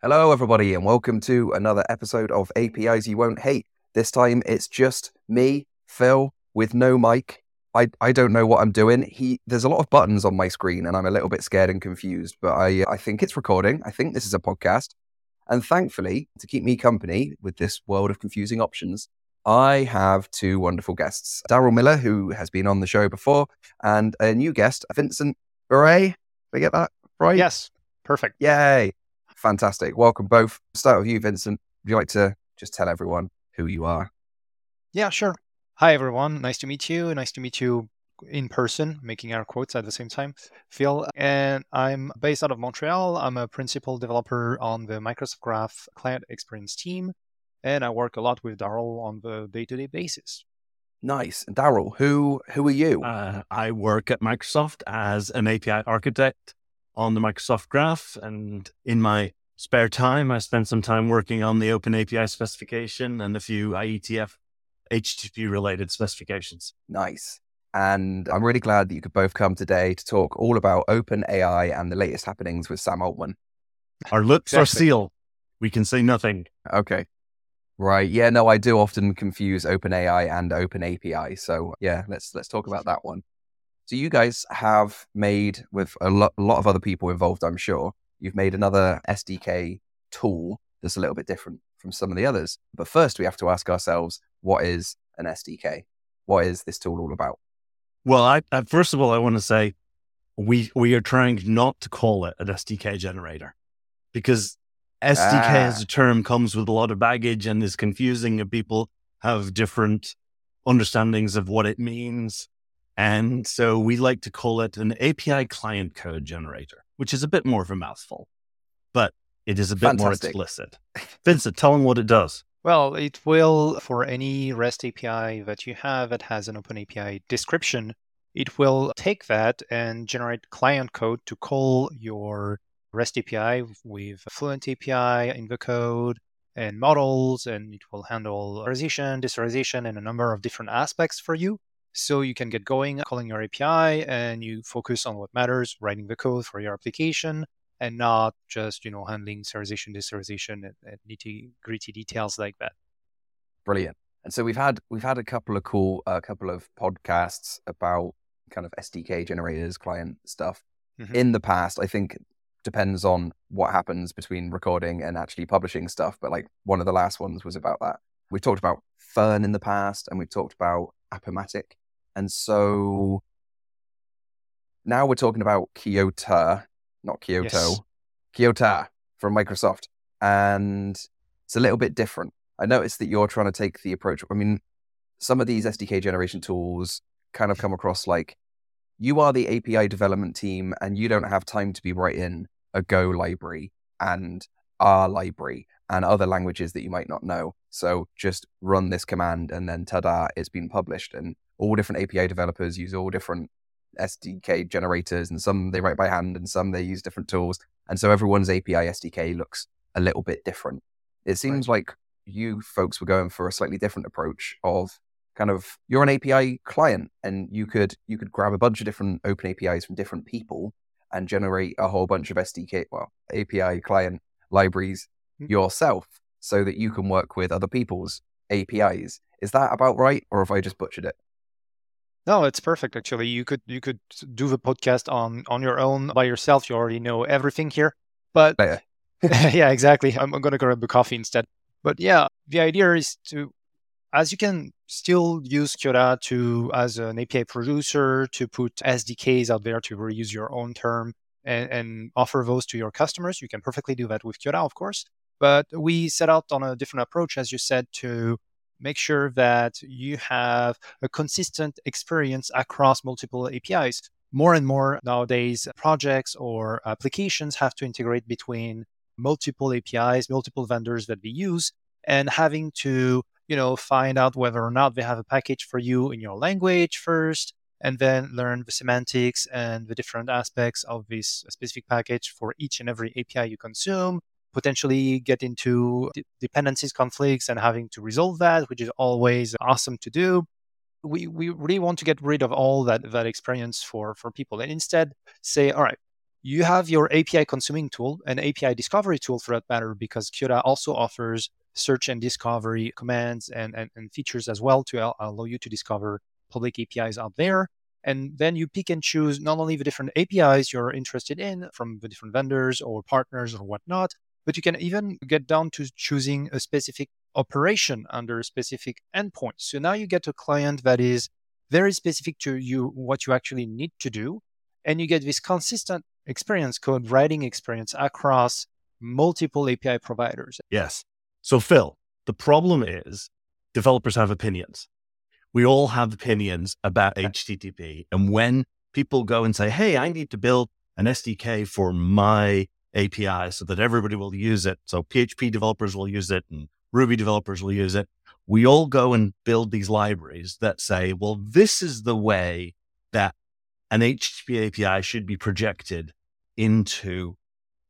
Hello, everybody, and welcome to another episode of APIs You Won't Hate. This time it's just me, Phil, with no mic. I, I don't know what I'm doing. He there's a lot of buttons on my screen, and I'm a little bit scared and confused. But I I think it's recording. I think this is a podcast, and thankfully, to keep me company with this world of confusing options, I have two wonderful guests: Darrel Miller, who has been on the show before, and a new guest, Vincent Biret. Did I get that right? Yes, perfect. Yay! Fantastic. Welcome both. Start with you, Vincent. Would you like to just tell everyone who you are? Yeah, sure. Hi, everyone. Nice to meet you. Nice to meet you in person, making our quotes at the same time. Phil, and I'm based out of Montreal. I'm a principal developer on the Microsoft Graph client experience team, and I work a lot with Darrel on the day-to-day basis. Nice. Darrel, who who are you? Uh, I work at Microsoft as an API architect on the Microsoft Graph, and in my spare time, I spend some time working on the Open API specification and a few IETF HTTP related specifications. Nice. And I'm really glad that you could both come today to talk all about Open AI and the latest happenings with Sam Altman. Our lips are sealed. We can say nothing. Okay. Right. Yeah, no, I do often confuse Open AI and Open API. So yeah, let's let's talk about that one. So you guys have made with a, lo- a lot of other people involved, I'm sure, you've made another SDK tool that's a little bit different from some of the others. But first we have to ask ourselves, what is an SDK? What is this tool all about? Well, I, I first of all, I want to say we we are trying not to call it an SDK generator because SDK Ah. as a term comes with a lot of baggage and is confusing, and people have different understandings of what it means. And so we like to call it an API client code generator, which is a bit more of a mouthful, but it is a bit more explicit. Vincent, tell them what it does. Well, it will, for any REST API that you have that has an Open API description, it will take that and generate client code to call your REST API with Fluent API in the code and models, and it will handle authorization, deserialization, and a number of different aspects for you. So you can get going calling your API and you focus on what matters, writing the code for your application, and not just you know handling serialization, deserialization, and, and nitty gritty details like that. Brilliant. And so we've had we've had a couple of cool a couple of podcasts about kind of SDK generators, client stuff Mhm. in the past. I think depends on what happens between recording and actually publishing stuff. But like one of the last ones was about that. We've talked about Fern in the past, and we've talked about APIMatic. And so now we're talking about Kiota, not Kyoto, Yes. Kiota from Microsoft, and it's a little bit different. I noticed that you're trying to take the approach. I mean, some of these SDK generation tools kind of come across like you are the API development team and you don't have time to be writing a Go library and R library and other languages that you might not know. So just run this command and then tada, it's been published. And all different API developers use all different SDK generators and some they write by hand and some they use different tools. And so everyone's API SDK looks a little bit different. It seems like you folks were going for a slightly different approach of kind of you're an API client and you could you could grab a bunch of different open APIs from different people and generate a whole bunch of SDK well API client libraries Mm. yourself so that you can work with other people's APIs. Is that about right or have I just butchered it? No, it's perfect actually. You could you could do the podcast on on your own by yourself. You already know everything here. But Later. yeah, exactly. I'm, I'm gonna grab a coffee instead. But yeah, the idea is to as you can still use Kiota to as an API producer to put SDKs out there to reuse your own term and, and offer those to your customers. You can perfectly do that with Kiota, of course. But we set out on a different approach, as you said, to make sure that you have a consistent experience across multiple APIs. More and more nowadays, projects or applications have to integrate between multiple APIs, multiple vendors that they use, and having to, you know, find out whether or not they have a package for you in your language first, and then learn the semantics and the different aspects of this specific package for each and every API you consume. Potentially get into de- dependencies conflicts and having to resolve that, which is always awesome to do. We, we really want to get rid of all that, that experience for, for people and instead say, all right, you have your API consuming tool and API discovery tool for that matter, because Kiota also offers search and discovery commands and, and, and features as well to allow you to discover public APIs out there. And then you pick and choose not only the different APIs you're interested in from the different vendors or partners or whatnot, but you can even get down to choosing a specific operation under a specific endpoint. So now you get a client that is very specific to you, what you actually need to do. And you get this consistent experience code writing experience across multiple API providers. Yes. So, Phil, the problem is developers have opinions. We all have opinions about HTTP. And when people go and say, hey, I need to build an SDK for my API so that everybody will use it. So PHP developers will use it and Ruby developers will use it. We all go and build these libraries that say, well, this is the way that an HTTP API should be projected into,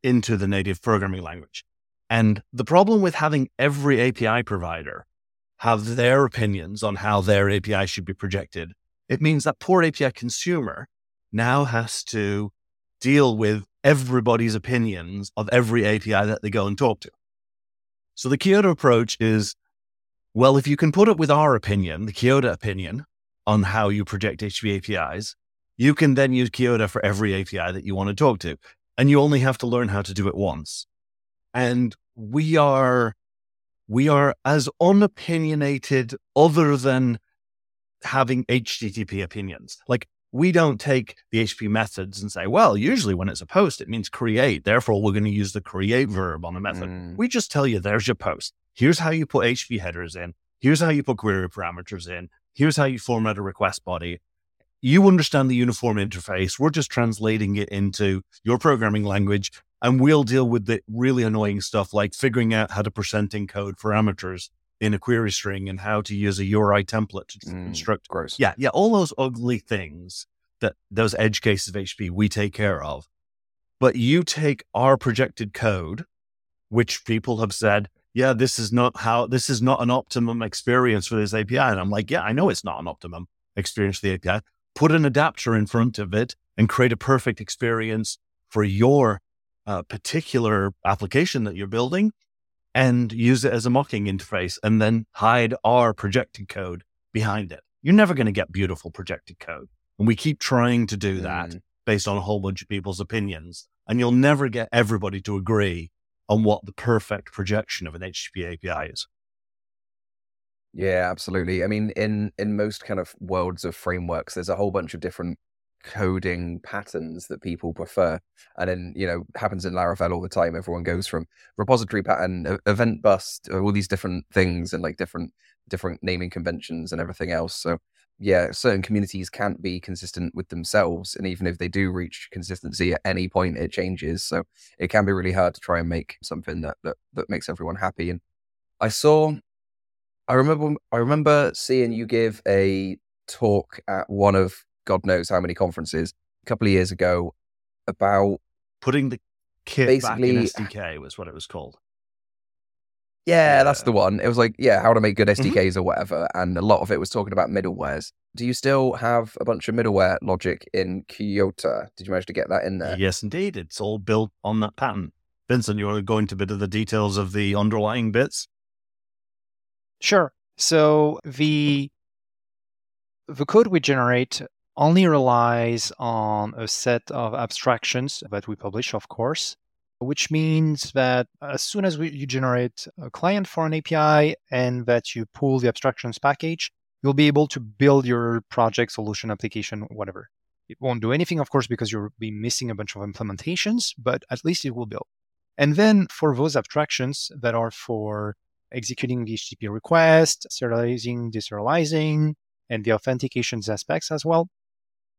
into the native programming language. And the problem with having every API provider have their opinions on how their API should be projected, it means that poor API consumer now has to deal with everybody's opinions of every API that they go and talk to. So the Kiota approach is well, if you can put up with our opinion, the Kiota opinion on how you project HTTP APIs, you can then use Kiota for every API that you want to talk to. And you only have to learn how to do it once. And we are we are as unopinionated other than having HTTP opinions. Like we don't take the HTTP methods and say, well, usually when it's a post, it means create. Therefore, we're going to use the create verb on the method. Mm. We just tell you, there's your post. Here's how you put HTTP headers in. Here's how you put query parameters in. Here's how you format a request body. You understand the uniform interface. We're just translating it into your programming language and we'll deal with the really annoying stuff like figuring out how to percent encode parameters in a query string and how to use a URI template to mm, construct. Gross. Yeah, yeah, all those ugly things that those edge cases of HTTP we take care of. But you take our projected code, which people have said, yeah, this is not how this is not an optimum experience for this API. And I'm like, yeah, I know it's not an optimum experience for the API. Put an adapter in front of it and create a perfect experience for your uh, particular application that you're building and use it as a mocking interface and then hide our projected code behind it. You're never going to get beautiful projected code. And we keep trying to do that mm. based on a whole bunch of people's opinions. And you'll never get everybody to agree on what the perfect projection of an HTTP API is. Yeah, absolutely. I mean, in in most kind of worlds of frameworks, there's a whole bunch of different coding patterns that people prefer. And then, you know, happens in Laravel all the time. Everyone goes from repository pattern, event bus, uh, all these different things and like different different naming conventions and everything else. So yeah, certain communities can't be consistent with themselves. And even if they do reach consistency at any point, it changes. So it can be really hard to try and make something that that, that makes everyone happy. And I saw I remember I remember seeing you give a talk at one of God knows how many conferences a couple of years ago about putting the kit basically, back in SDK was what it was called. Yeah, yeah, that's the one. It was like, yeah, how to make good SDKs mm-hmm. or whatever. And a lot of it was talking about middlewares. Do you still have a bunch of middleware logic in Kiota? Did you manage to get that in there? Yes, indeed. It's all built on that pattern. Vincent, you want to go into a bit of the details of the underlying bits? Sure. So the the code we generate only relies on a set of abstractions that we publish, of course, which means that as soon as we, you generate a client for an API and that you pull the abstractions package, you'll be able to build your project, solution, application, whatever. It won't do anything, of course, because you'll be missing a bunch of implementations, but at least it will build. And then for those abstractions that are for executing the HTTP request, serializing, deserializing, and the authentications aspects as well,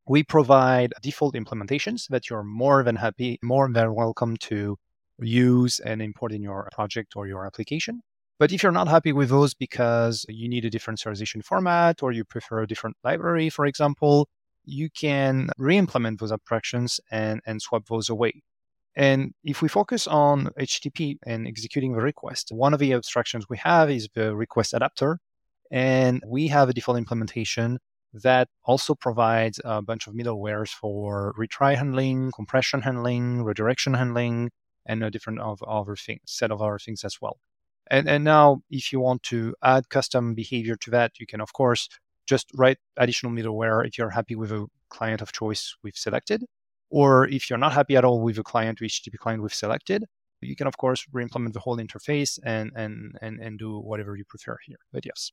we provide default implementations that you're more than happy, more than welcome to use and import in your project or your application. But if you're not happy with those because you need a different serialization format or you prefer a different library, for example, you can re-implement those abstractions and, and swap those away. And if we focus on HTTP and executing the request, one of the abstractions we have is the request adapter. And we have a default implementation that also provides a bunch of middlewares for retry handling, compression handling, redirection handling, and a different of other things, set of other things as well. And, and now, if you want to add custom behavior to that, you can, of course, just write additional middleware if you're happy with a client of choice we've selected. Or if you're not happy at all with a client, HTTP client we've selected, you can, of course, re-implement the whole interface and, and, and, and do whatever you prefer here. But yes.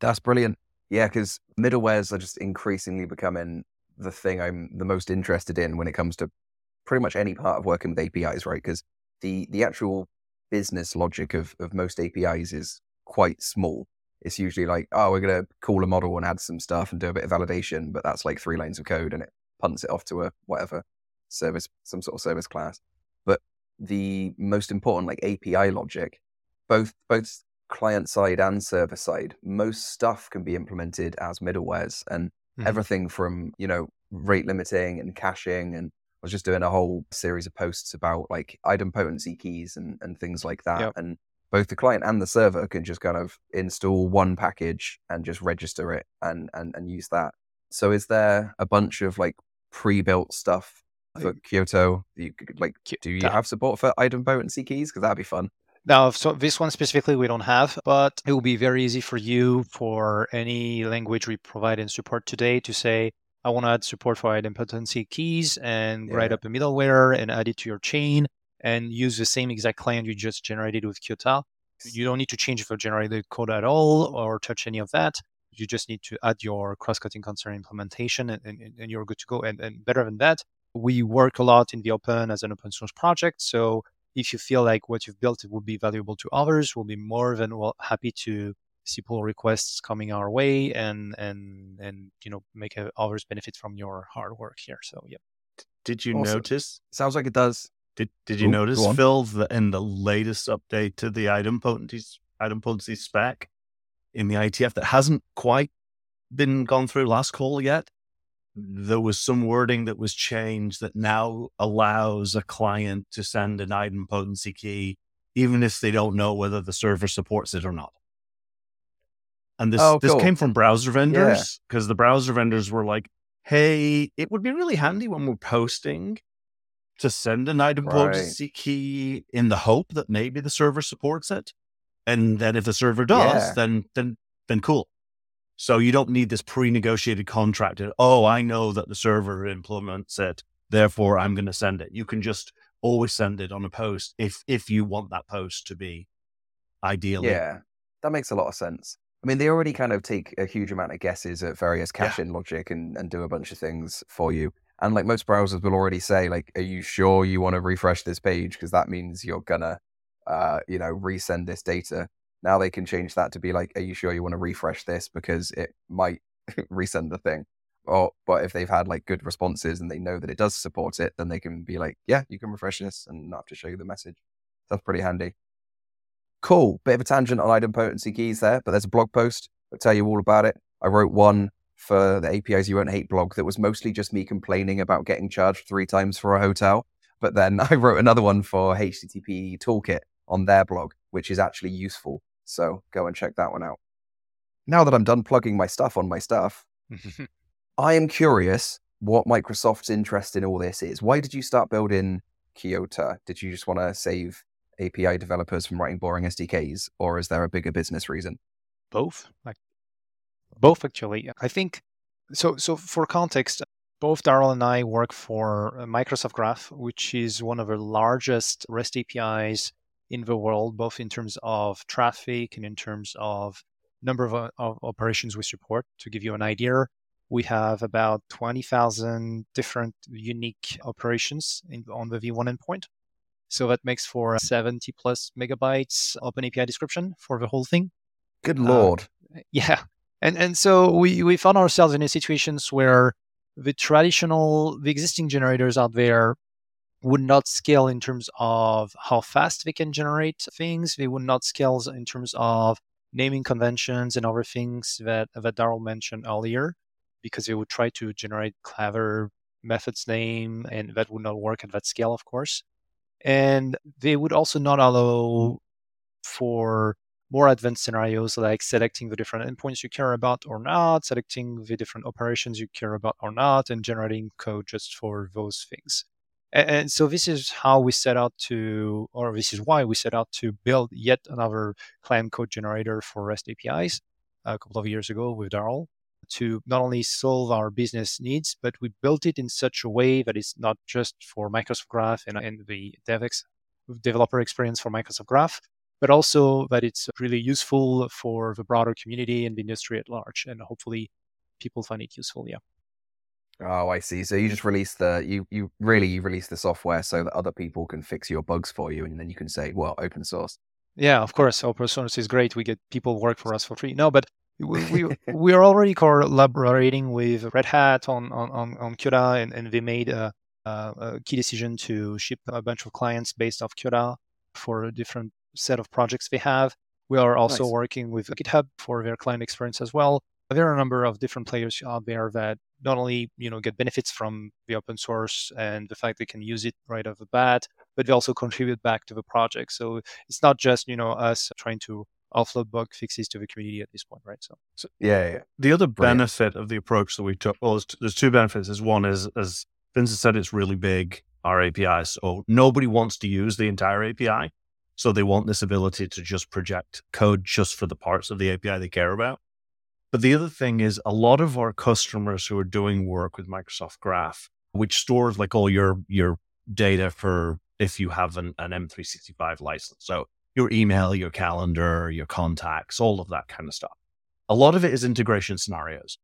That's brilliant. Yeah, because middlewares are just increasingly becoming the thing I'm the most interested in when it comes to pretty much any part of working with APIs, right? Because the the actual business logic of, of most APIs is quite small. It's usually like, oh, we're to call a model and add some stuff and do a bit of validation, but that's like three lines of code and it punts it off to a whatever service, some sort of service class. But the most important like API logic, both both client side and server side, most stuff can be implemented as middlewares and mm-hmm. everything from, you know, rate limiting and caching and I was just doing a whole series of posts about like idempotency keys and, and things like that. Yep. And both the client and the server can just kind of install one package and just register it and, and, and use that. So is there a bunch of like pre-built stuff for Kiota? You like, do you have support for idempotency keys? Because that'd be fun. Now, so this one specifically we don't have, but it will be very easy for you for any language we provide and support today to say, I want to add support for idempotency keys and yeah. write up a middleware and add it to your chain and use the same exact client you just generated with Kiota. You don't need to change the generated code at all or touch any of that. You just need to add your cross-cutting concern implementation and, and, and you're good to go. And, and better than that, we work a lot in the open as an open source project. So if you feel like what you've built would be valuable to others, we'll be more than well, happy to see pull requests coming our way and and and you know make uh, others benefit from your hard work here. So yeah. Did you awesome. notice? Sounds like it does. Did Did you Ooh, notice, Phil, that in the latest update to the idempotencies item potency spec in the IETF that hasn't quite been gone through last call yet? There was some wording that was changed that now allows a client to send an idempotency key even if they don't know whether the server supports it or not. And this oh, cool. this came from browser vendors because yeah. the browser vendors were like, "Hey, it would be really handy when we're posting to send an idempotency right. key in the hope that maybe the server supports it, and then if the server does, yeah. then then then cool. So you don't need this pre-negotiated contract. Oh, I know that the server implements it, therefore I'm going to send it. You can just always send it on a post if if you want that post to be ideally. Yeah, that makes a lot of sense. I mean, they already kind of take a huge amount of guesses at various caching yeah. logic and, and do a bunch of things for you. And like most browsers will already say, like, are you sure you want to refresh this page? Because that means you're gonna, uh, you know, resend this data. Now they can change that to be like, are you sure you want to refresh this because it might resend the thing? Or, but if they've had like good responses and they know that it does support it, then they can be like, yeah, you can refresh this and not have to show you the message. That's pretty handy. Cool. Bit of a tangent on idempotency keys there, but there's a blog post. I'll tell you all about it. I wrote one for the APIs You Won't Hate blog that was mostly just me complaining about getting charged three times for a hotel. But then I wrote another one for HTTP Toolkit on their blog, which is actually useful. So go and check that one out. Now that I'm done plugging my stuff on my stuff, I am curious what Microsoft's interest in all this is. Why did you start building Kiota? Did you just want to save API developers from writing boring SDKs, or is there a bigger business reason? Both, like both actually. I think so. So for context, both Darrel and I work for uh, Microsoft Graph, which is one of the largest REST APIs in the world, both in terms of traffic and in terms of number of, uh, of operations we support. To give you an idea, we have about 20,000 different unique operations in, on the V1 endpoint. So that makes for 70 plus megabytes open API description for the whole thing. Good uh, lord. Uh, yeah. And and so we, we found ourselves in a situations where the traditional the existing generators out there would not scale in terms of how fast they can generate things. They would not scale in terms of naming conventions and other things that that Darrel mentioned earlier, because they would try to generate clever methods name and that would not work at that scale, of course and they would also not allow for more advanced scenarios like selecting the different endpoints you care about or not, selecting the different operations you care about or not, and generating code just for those things. And, so this is how we set out to, or this is why we set out to build yet another client code generator for REST APIs a couple of years ago with Darrel to not only solve our business needs, but we built it in such a way that it's not just for Microsoft Graph and, and the DevX developer experience for Microsoft Graph, but also that it's really useful for the broader community and the industry at large. And hopefully people find it useful. Yeah. Oh, I see. So you just release the you you really you release the software so that other people can fix your bugs for you, and then you can say, well, open source. Yeah, of course, open source is great. We get people work for us for free. No, but we we, we are already collaborating with Red Hat on on on, on and, and they made a, a key decision to ship a bunch of clients based off Kiota for a different set of projects they have. We are also nice. working with GitHub for their client experience as well. There are a number of different players out there that not only you know get benefits from the open source and the fact they can use it right off the bat, but they also contribute back to the project. So it's not just you know us trying to offload bug fixes to the community at this point, right? So, so yeah, yeah, The other benefit of the approach that we took, well, there's, there's two benefits. Is one is as Vincent said, it's really big our API, so nobody wants to use the entire API. So they want this ability to just project code just for the parts of the API they care about. But the other thing is a lot of our customers who are doing work with Microsoft Graph, which stores like all your your data for if you have an, an M365 license. So your email, your calendar, your contacts, all of that kind of stuff. A lot of it is integration scenarios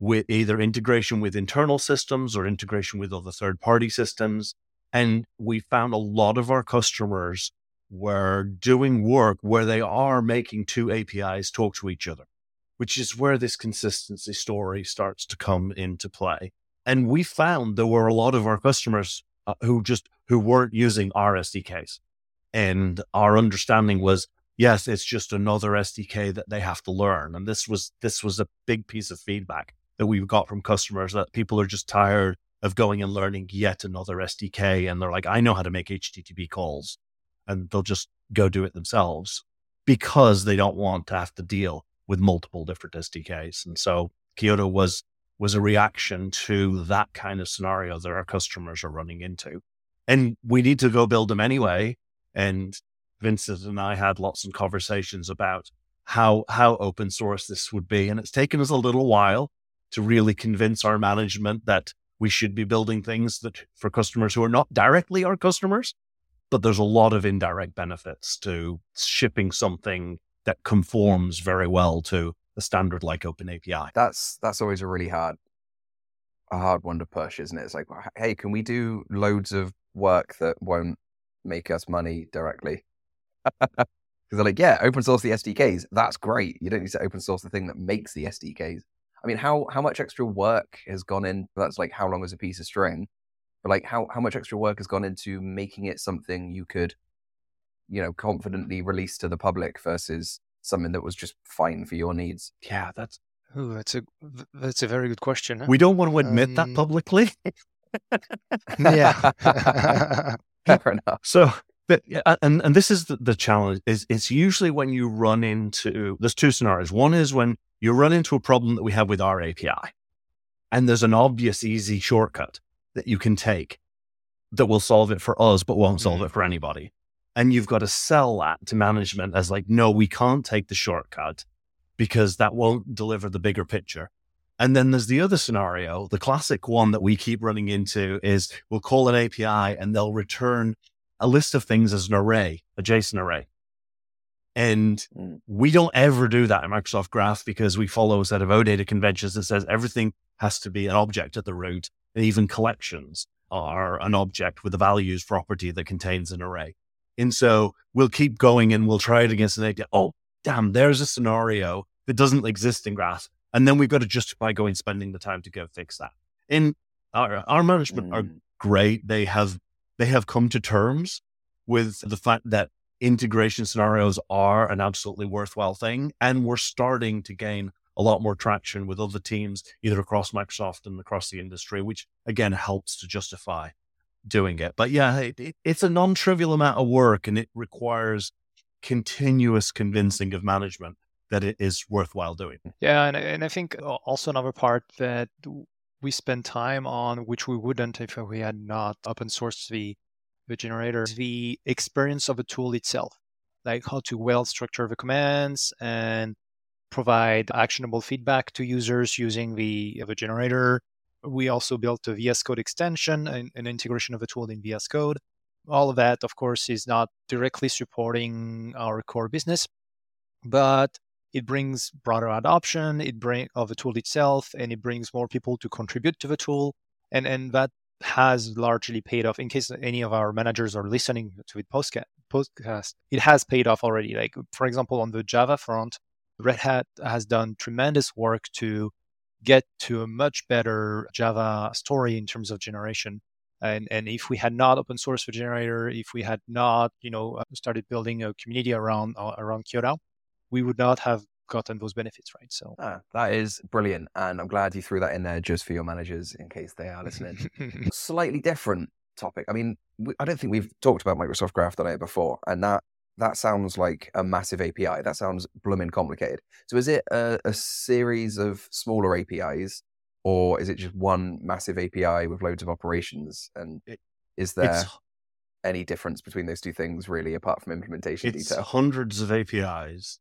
with either integration with internal systems or integration with other third party systems. And we found a lot of our customers were doing work where they are making two APIs talk to each other, which is where this consistency story starts to come into play. And we found there were a lot of our customers uh, who just who weren't using our SDKs, and our understanding was yes, it's just another SDK that they have to learn. And this was this was a big piece of feedback that we got from customers that people are just tired of going and learning yet another SDK, and they're like, I know how to make HTTP calls and they'll just go do it themselves because they don't want to have to deal with multiple different SDKs. And so Kiota was was a reaction to that kind of scenario that our customers are running into. And we need to go build them anyway. And Vincent and I had lots of conversations about how how open source this would be. And it's taken us a little while to really convince our management that we should be building things that for customers who are not directly our customers, but there's a lot of indirect benefits to shipping something that conforms very well to a standard like OpenAPI. That's that's always a really hard a hard one to push, isn't it? It's like, hey, can we do loads of work that won't make us money directly? Because they're like, yeah, open source the SDKs. That's great. You don't need to open source the thing that makes the SDKs. I mean, how how much extra work has gone in? That's like how long is a piece of string? but like how how much extra work has gone into making it something you could you know confidently released to the public versus something that was just fine for your needs yeah that's Ooh, that's a that's a very good question. Huh? We don't want to admit um, that publicly. yeah, fair enough. So, but and and this is the, the challenge is it's usually when you run into there's two scenarios. One is when you run into a problem that we have with our API, and there's an obvious easy shortcut that you can take that will solve it for us, but won't solve mm-hmm. it for anybody. And you've got to sell that to management as like, no, we can't take the shortcut because that won't deliver the bigger picture. And then there's the other scenario, the classic one that we keep running into is we'll call an API and they'll return a list of things as an array, a JSON array. And mm. we don't ever do that in Microsoft Graph because we follow a set of OData conventions that says everything has to be an object at the root even collections are an object with a values property that contains an array. And so we'll keep going and we'll try it against an idea. Oh, damn, there's a scenario that doesn't exist in Graph. And then we've got to justify going spending the time to go fix that. And our, our management mm. are great. They have they have come to terms with the fact that integration scenarios are an absolutely worthwhile thing. And we're starting to gain a lot more traction with other teams, either across Microsoft and across the industry, which again helps to justify doing it. But yeah, it, it, it's a non trivial amount of work and it requires continuous convincing of management that it is worthwhile doing. Yeah, and, and I think uh, also another part that we spend time on, which we wouldn't if we had not open sourced the the generator, the experience of the tool itself, like how to well structure the commands and provide actionable feedback to users using the, the generator. We also built a VS Code extension and an integration of the tool in VS Code. All of that, of course, is not directly supporting our core business, but it brings broader adoption it bring of the tool itself and it brings more people to contribute to the tool and and that has largely paid off in case any of our managers are listening to the podcast it has paid off already like for example on the java front red hat has done tremendous work to get to a much better java story in terms of generation and and if we had not open source the generator if we had not you know started building a community around uh, around Kiota, we would not have gotten those benefits, right? So ah, that is brilliant, and I'm glad you threw that in there just for your managers in case they are listening. Slightly different topic. I mean, I don't think we've talked about Microsoft Graph Dynamic before, and that that sounds like a massive API. That sounds blooming complicated. So is it a, a series of smaller APIs, or is it just one massive API with loads of operations? And is there any difference between those two things, really, apart from implementation it's detail? Hundreds of APIs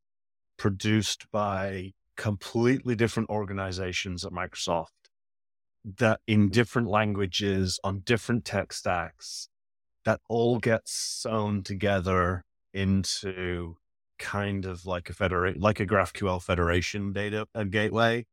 produced by completely different organizations at Microsoft that in different languages on different tech stacks that all get sewn together into kind of like a federate like a GraphQL federation data gateway,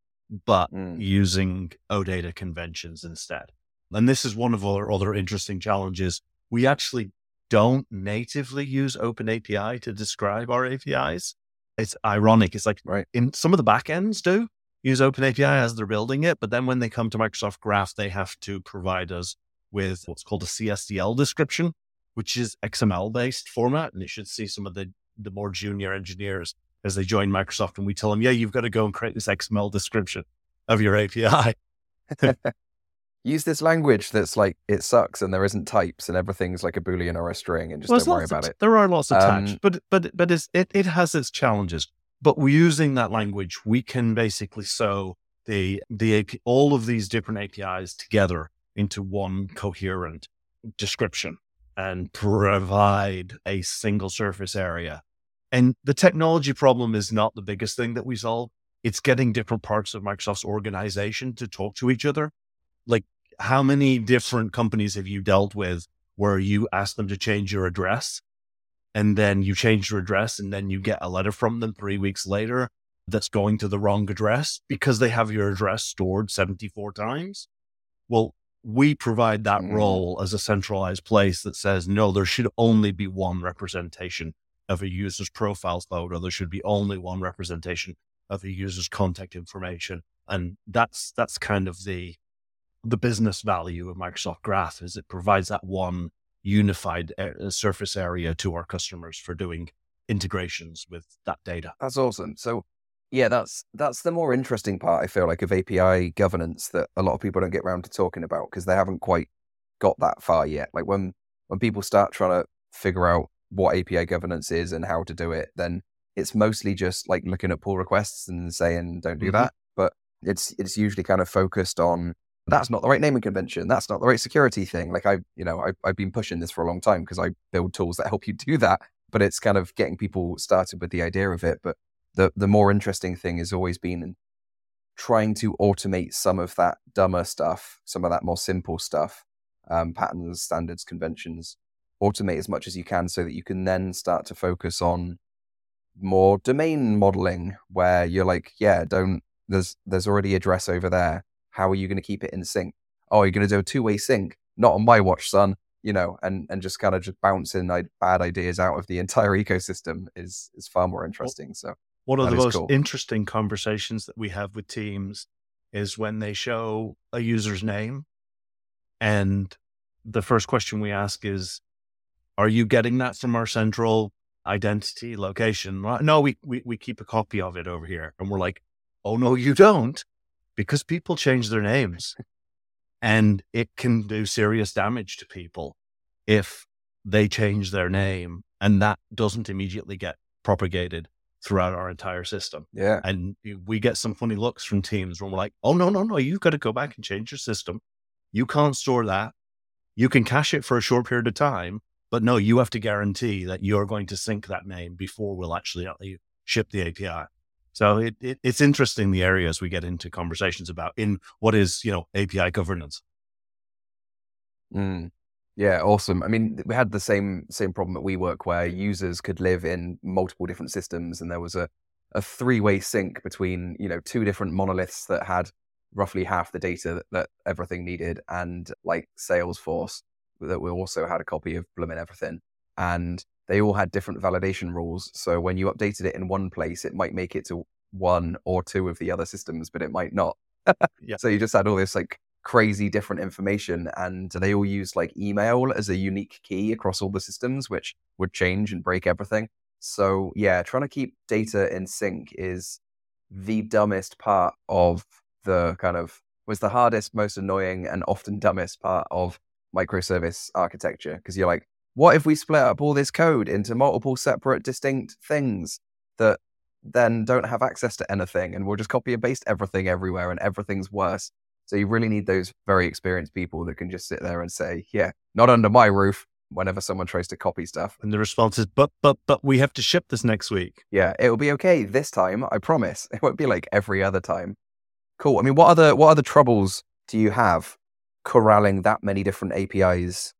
but mm. using OData conventions instead. And this is one of our other interesting challenges. We actually don't natively use OpenAPI to describe our APIs it's ironic. It's like right. in some of the backends do use OpenAPI as they're building it, but then when they come to Microsoft Graph, they have to provide us with what's called a CSDL description, which is XML based format, and you should see some of the the more junior engineers as they join Microsoft, and we tell them, yeah, you've got to go and create this XML description of your API. use this language that's like it sucks and there isn't types and everything's like a boolean or a string and just well, don't worry about of, it. There are lots of um, but but but it it has its challenges. But we're using that language, we can basically sew the the AP, all of these different APIs together into one coherent description and provide a single surface area. And the technology problem is not the biggest thing that we solve. It's getting different parts of Microsoft's organization to talk to each other like how many different companies have you dealt with where you ask them to change your address and then you change your address and then you get a letter from them three weeks later that's going to the wrong address because they have your address stored 74 times? Well, we provide that mm. role as a centralized place that says, no, there should only be one representation of a user's profile photo. There should be only one representation of a user's contact information. And that's, that's kind of the, the business value of Microsoft Graph is it provides that one unified uh, surface area to our customers for doing integrations with that data. That's awesome. So yeah, that's that's the more interesting part I feel like of API governance that a lot of people don't get around to talking about because they haven't quite got that far yet. Like when when people start trying to figure out what API governance is and how to do it, then it's mostly just like looking at pull requests and saying don't do mm-hmm. that. But it's it's usually kind of focused on that's not the right naming convention. That's not the right security thing. Like I, you know, I, I've been pushing this for a long time because I build tools that help you do that. But it's kind of getting people started with the idea of it. But the the more interesting thing has always been trying to automate some of that dumber stuff, some of that more simple stuff, um, patterns, standards, conventions. Automate as much as you can so that you can then start to focus on more domain modeling, where you're like, yeah, don't there's there's already a dress over there how are you going to keep it in sync? Oh, you're going to do a two way sync. Not on my watch, son. You know, and and just kind of just bouncing bad ideas out of the entire ecosystem is is far more interesting. So one of the most cool. interesting conversations that we have with teams is when they show a user's name, and the first question we ask is, "Are you getting that from our central identity location?" No, we we we keep a copy of it over here, and we're like, "Oh no, you don't." because people change their names and it can do serious damage to people if they change their name and that doesn't immediately get propagated throughout our entire system. Yeah. And we get some funny looks from teams when we're like, oh, no, no, no, you've got to go back and change your system. You can't store that. You can cache it for a short period of time, but no, you have to guarantee that you're going to sync that name before we'll actually ship the API. So it, it, it's interesting the areas we get into conversations about in what is, you know, API governance. Mm. Yeah, awesome. I mean, we had the same same problem at WeWork where users could live in multiple different systems, and there was a a three way sync between you know two different monoliths that had roughly half the data that, that everything needed, and like Salesforce that we also had a copy of blooming everything, and they all had different validation rules. So when you updated it in one place, it might make it to one or two of the other systems, but it might not. yeah. So you just had all this like crazy different information and they all use like email as a unique key across all the systems which would change and break everything. So yeah trying to keep data in sync is the dumbest part of the kind of was the hardest most annoying and often dumbest part of microservice architecture because you're like what if we split up all this code into multiple separate distinct things that then don't have access to anything and we'll just copy and paste everything everywhere and everything's worse so you really need those very experienced people that can just sit there and say, yeah, not under my roof whenever someone tries to copy stuff. And the response is, but, but, but we have to ship this next week. Yeah, it'll be okay this time. I promise. It won't be like every other time. Cool. I mean, what other, what other troubles do you have corralling that many different APIs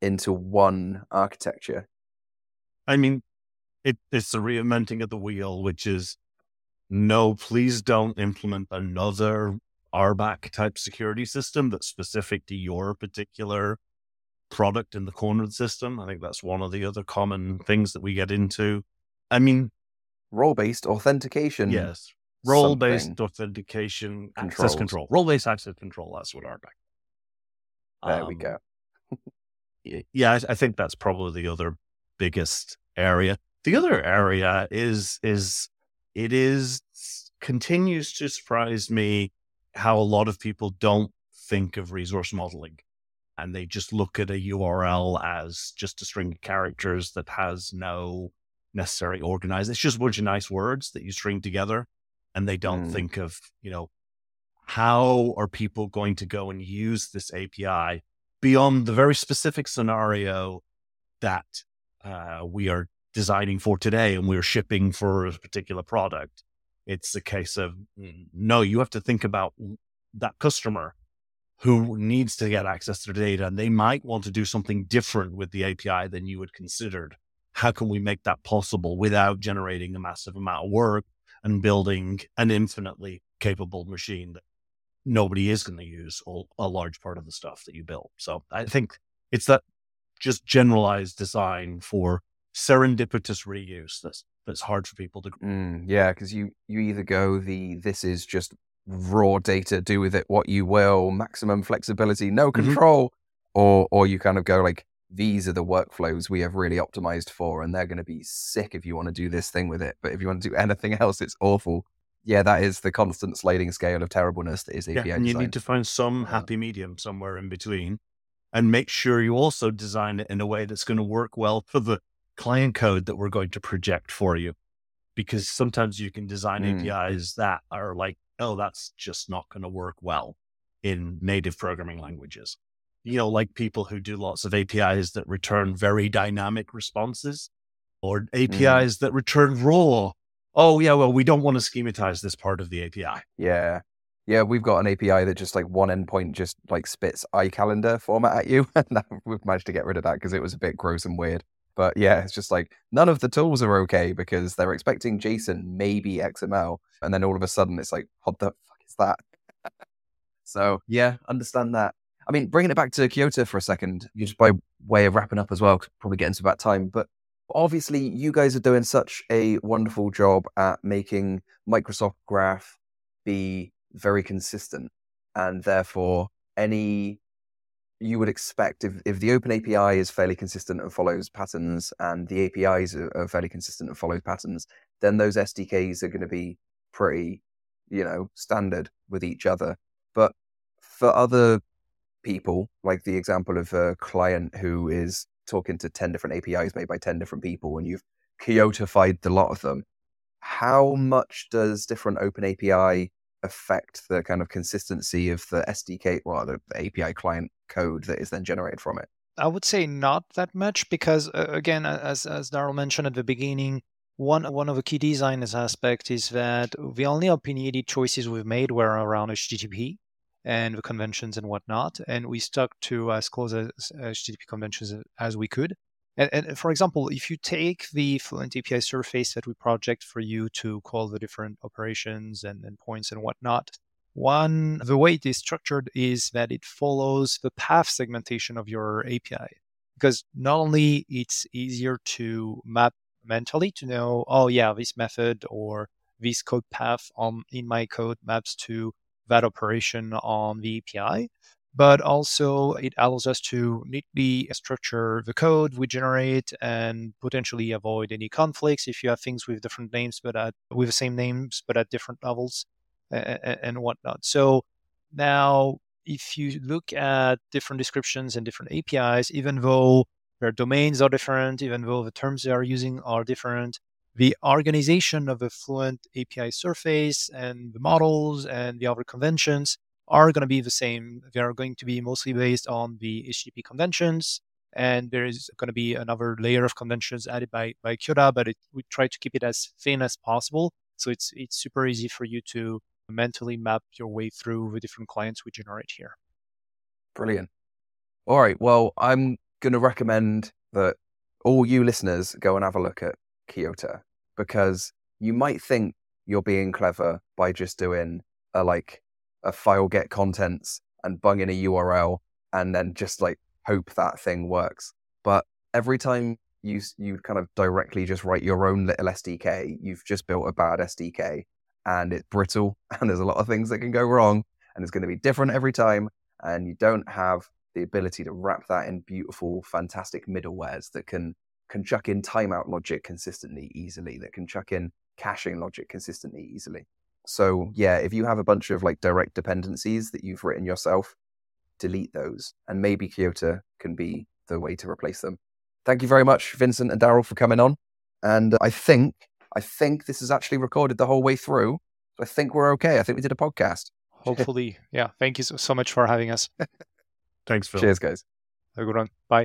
into one architecture? I mean, it, it's the reinventing of the wheel, which is no, please don't implement another RBAC type security system that's specific to your particular product in the corner of the system. I think that's one of the other common things that we get into. I mean, role based authentication. Yes. Role based authentication, Controls. access control. Role based access control. That's what RBAC. There um, we go. yeah, I, I think that's probably the other biggest area. The other area is is it is continues to surprise me how a lot of people don't think of resource modeling and they just look at a URL as just a string of characters that has no necessary organized. It's just a bunch of nice words that you string together and they don't mm. think of, you know, how are people going to go and use this API beyond the very specific scenario that uh, we are designing for today and we're shipping for a particular product. It's a case of no, you have to think about that customer who needs to get access to the data and they might want to do something different with the API than you had considered. How can we make that possible without generating a massive amount of work and building an infinitely capable machine that nobody is going to use all, a large part of the stuff that you build? So I think it's that just generalized design for serendipitous reuse that's that's hard for people to. Mm, yeah, because you you either go the this is just raw data, do with it what you will, maximum flexibility, no mm-hmm. control, mm-hmm. or or you kind of go like these are the workflows we have really optimized for, and they're going to be sick if you want to do this thing with it. But if you want to do anything else, it's awful. Yeah, that is the constant sliding scale of terribleness that is API. Yeah, and you need to find some happy medium somewhere in between, and make sure you also design it in a way that's going to work well for the client code that we're going to project for you. Because sometimes you can design mm. APIs that are like, oh, that's just not going to work well in native programming languages. You know, like people who do lots of APIs that return very dynamic responses or APIs mm. that return raw. Oh, yeah, well, we don't want to schematize this part of the API. Yeah. Yeah, we've got an API that just like one endpoint just like spits iCalendar format at you. And we've managed to get rid of that because it was a bit gross and weird. But yeah, it's just like none of the tools are okay because they're expecting JSON, maybe XML. And then all of a sudden it's like, what the fuck is that? so yeah, understand that. I mean, bringing it back to Kiota for a second, just by way of wrapping up as well, probably getting to about time. But obviously, you guys are doing such a wonderful job at making Microsoft Graph be very consistent. And therefore, any you would expect if, if the open API is fairly consistent and follows patterns and the APIs are, are fairly consistent and follows patterns, then those SDKs are going to be pretty, you know, standard with each other. But for other people, like the example of a client who is talking to 10 different APIs made by 10 different people and you've Kiotafied the lot of them. How much does different open API affect the kind of consistency of the SDK, well, the, the API client code that is then generated from it? I would say not that much because, uh, again, as as Darrel mentioned at the beginning, one one of the key design aspects is that the only opinionated choices we've made were around HTTP and the conventions and whatnot, and we stuck to as close as HTTP conventions as we could. And, and, for example, if you take the Fluent API surface that we project for you to call the different operations and, and points and whatnot, one, the way it is structured is that it follows the path segmentation of your API. Because not only it's easier to map mentally to know, oh yeah, this method or this code path on in my code maps to that operation on the API, but also it allows us to neatly structure the code we generate and potentially avoid any conflicts if you have things with different names but at with the same names but at different levels and, whatnot. So now if you look at different descriptions and different APIs, even though their domains are different, even though the terms they are using are different, the organization of the Fluent API surface and the models and the other conventions are going to be the same. They are going to be mostly based on the HTTP conventions. And there is going to be another layer of conventions added by, by Kiota, but it, we try to keep it as thin as possible. So it's, it's super easy for you to mentally map your way through the different clients we generate here. Brilliant. All right. Well, I'm going to recommend that all you listeners go and have a look at Kiota because you might think you're being clever by just doing a like a file get contents and bung in a URL and then just like hope that thing works. But every time you you kind of directly just write your own little SDK, you've just built a bad SDK and it's brittle and there's a lot of things that can go wrong and it's going to be different every time and you don't have the ability to wrap that in beautiful fantastic middlewares that can can chuck in timeout logic consistently easily that can chuck in caching logic consistently easily so yeah, if you have a bunch of like direct dependencies that you've written yourself, delete those, and maybe Kiota can be the way to replace them. Thank you very much, Vincent and Darrel, for coming on. And I think I think this is actually recorded the whole way through. So I think we're okay. I think we did a podcast. Hopefully, yeah. Thank you so much for having us. Thanks, Phil. Cheers, guys. Have a good one. Bye.